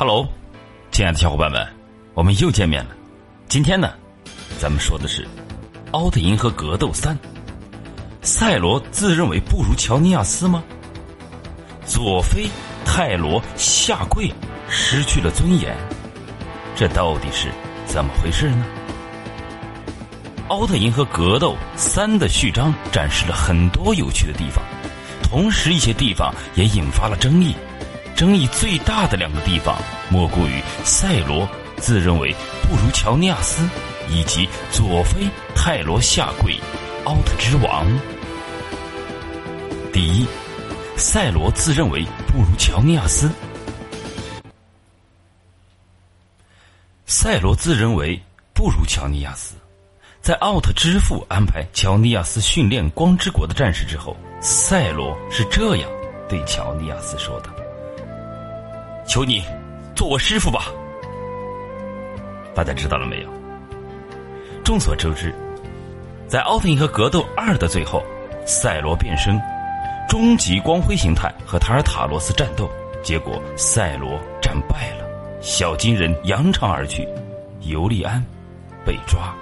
Hello，亲爱的小伙伴们，我们又见面了。今天呢，咱们说的是《奥特银河格斗三》。赛罗自认为不如乔尼亚斯吗？佐菲泰罗下跪，失去了尊严，这到底是怎么回事呢？《奥特银河格斗三》的序章展示了很多有趣的地方，同时一些地方也引发了争议。争议最大的两个地方，莫过于赛罗自认为不如乔尼亚斯，以及佐菲泰罗下跪，奥特之王。第一，赛罗自认为不如乔尼亚斯。赛罗自认为不如乔尼亚斯，在奥特之父安排乔尼亚斯训练光之国的战士之后，赛罗是这样对乔尼亚斯说的。求你做我师傅吧！大家知道了没有？众所周知，在《奥特银河格斗二》的最后，赛罗变身终极光辉形态和塔尔塔罗斯战斗，结果赛罗战败了，小金人扬长而去，尤利安被抓。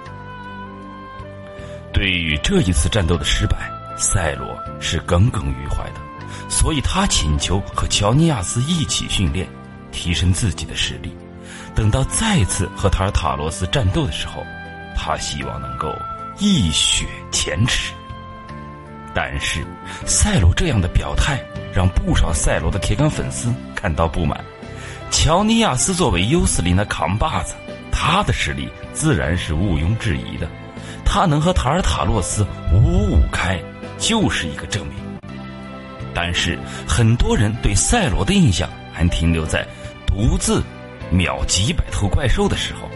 对于这一次战斗的失败，赛罗是耿耿于怀的，所以他请求和乔尼亚斯一起训练。提升自己的实力，等到再次和塔尔塔罗斯战斗的时候，他希望能够一雪前耻。但是，赛罗这样的表态让不少赛罗的铁杆粉丝感到不满。乔尼亚斯作为优斯林的扛把子，他的实力自然是毋庸置疑的，他能和塔尔塔洛斯五五开，就是一个证明。但是，很多人对赛罗的印象还停留在。独自秒几百头怪兽的时候，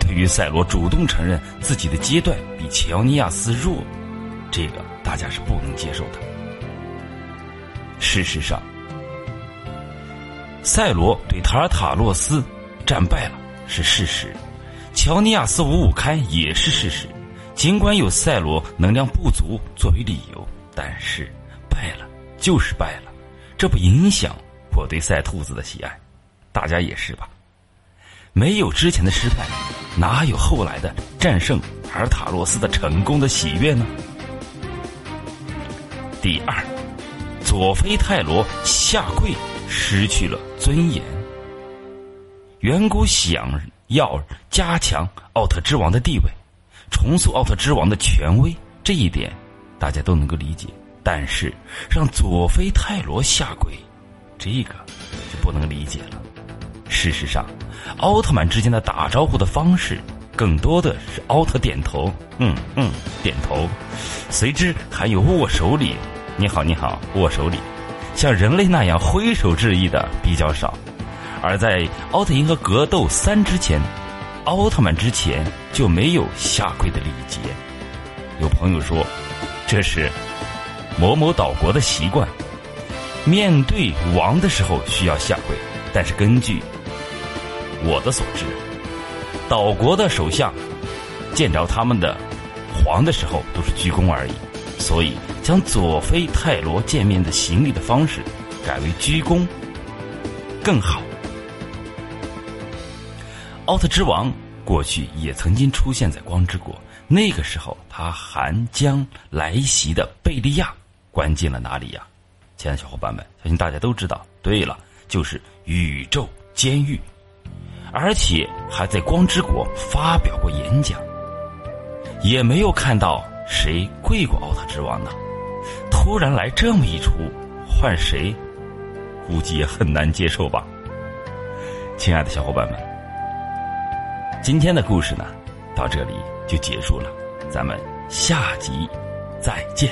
对于赛罗主动承认自己的阶段比乔尼亚斯弱，这个大家是不能接受的。事实上，赛罗对塔尔塔洛斯战败了是事实，乔尼亚斯五五开也是事实。尽管有赛罗能量不足作为理由，但是就是败了，这不影响我对赛兔子的喜爱。大家也是吧？没有之前的失败，哪有后来的战胜尔塔洛斯的成功的喜悦呢？第二，佐菲泰罗下跪，失去了尊严。远古想要加强奥特之王的地位，重塑奥特之王的权威，这一点大家都能够理解。但是让佐菲泰罗下跪，这个就不能理解了。事实上，奥特曼之间的打招呼的方式，更多的是奥特点头，嗯嗯，点头，随之还有握手礼，你好你好，握手礼，像人类那样挥手致意的比较少。而在奥特银河格斗三之前，奥特曼之前就没有下跪的礼节。有朋友说，这是某某岛国的习惯，面对王的时候需要下跪，但是根据。我的所知，岛国的首相见着他们的皇的时候都是鞠躬而已，所以将佐菲泰罗见面的行礼的方式改为鞠躬更好。奥特之王过去也曾经出现在光之国，那个时候他还将来袭的贝利亚关进了哪里呀？亲爱的小伙伴们，相信大家都知道。对了，就是宇宙监狱。而且还在光之国发表过演讲，也没有看到谁跪过奥特之王呢。突然来这么一出，换谁，估计也很难接受吧。亲爱的小伙伴们，今天的故事呢，到这里就结束了，咱们下集再见。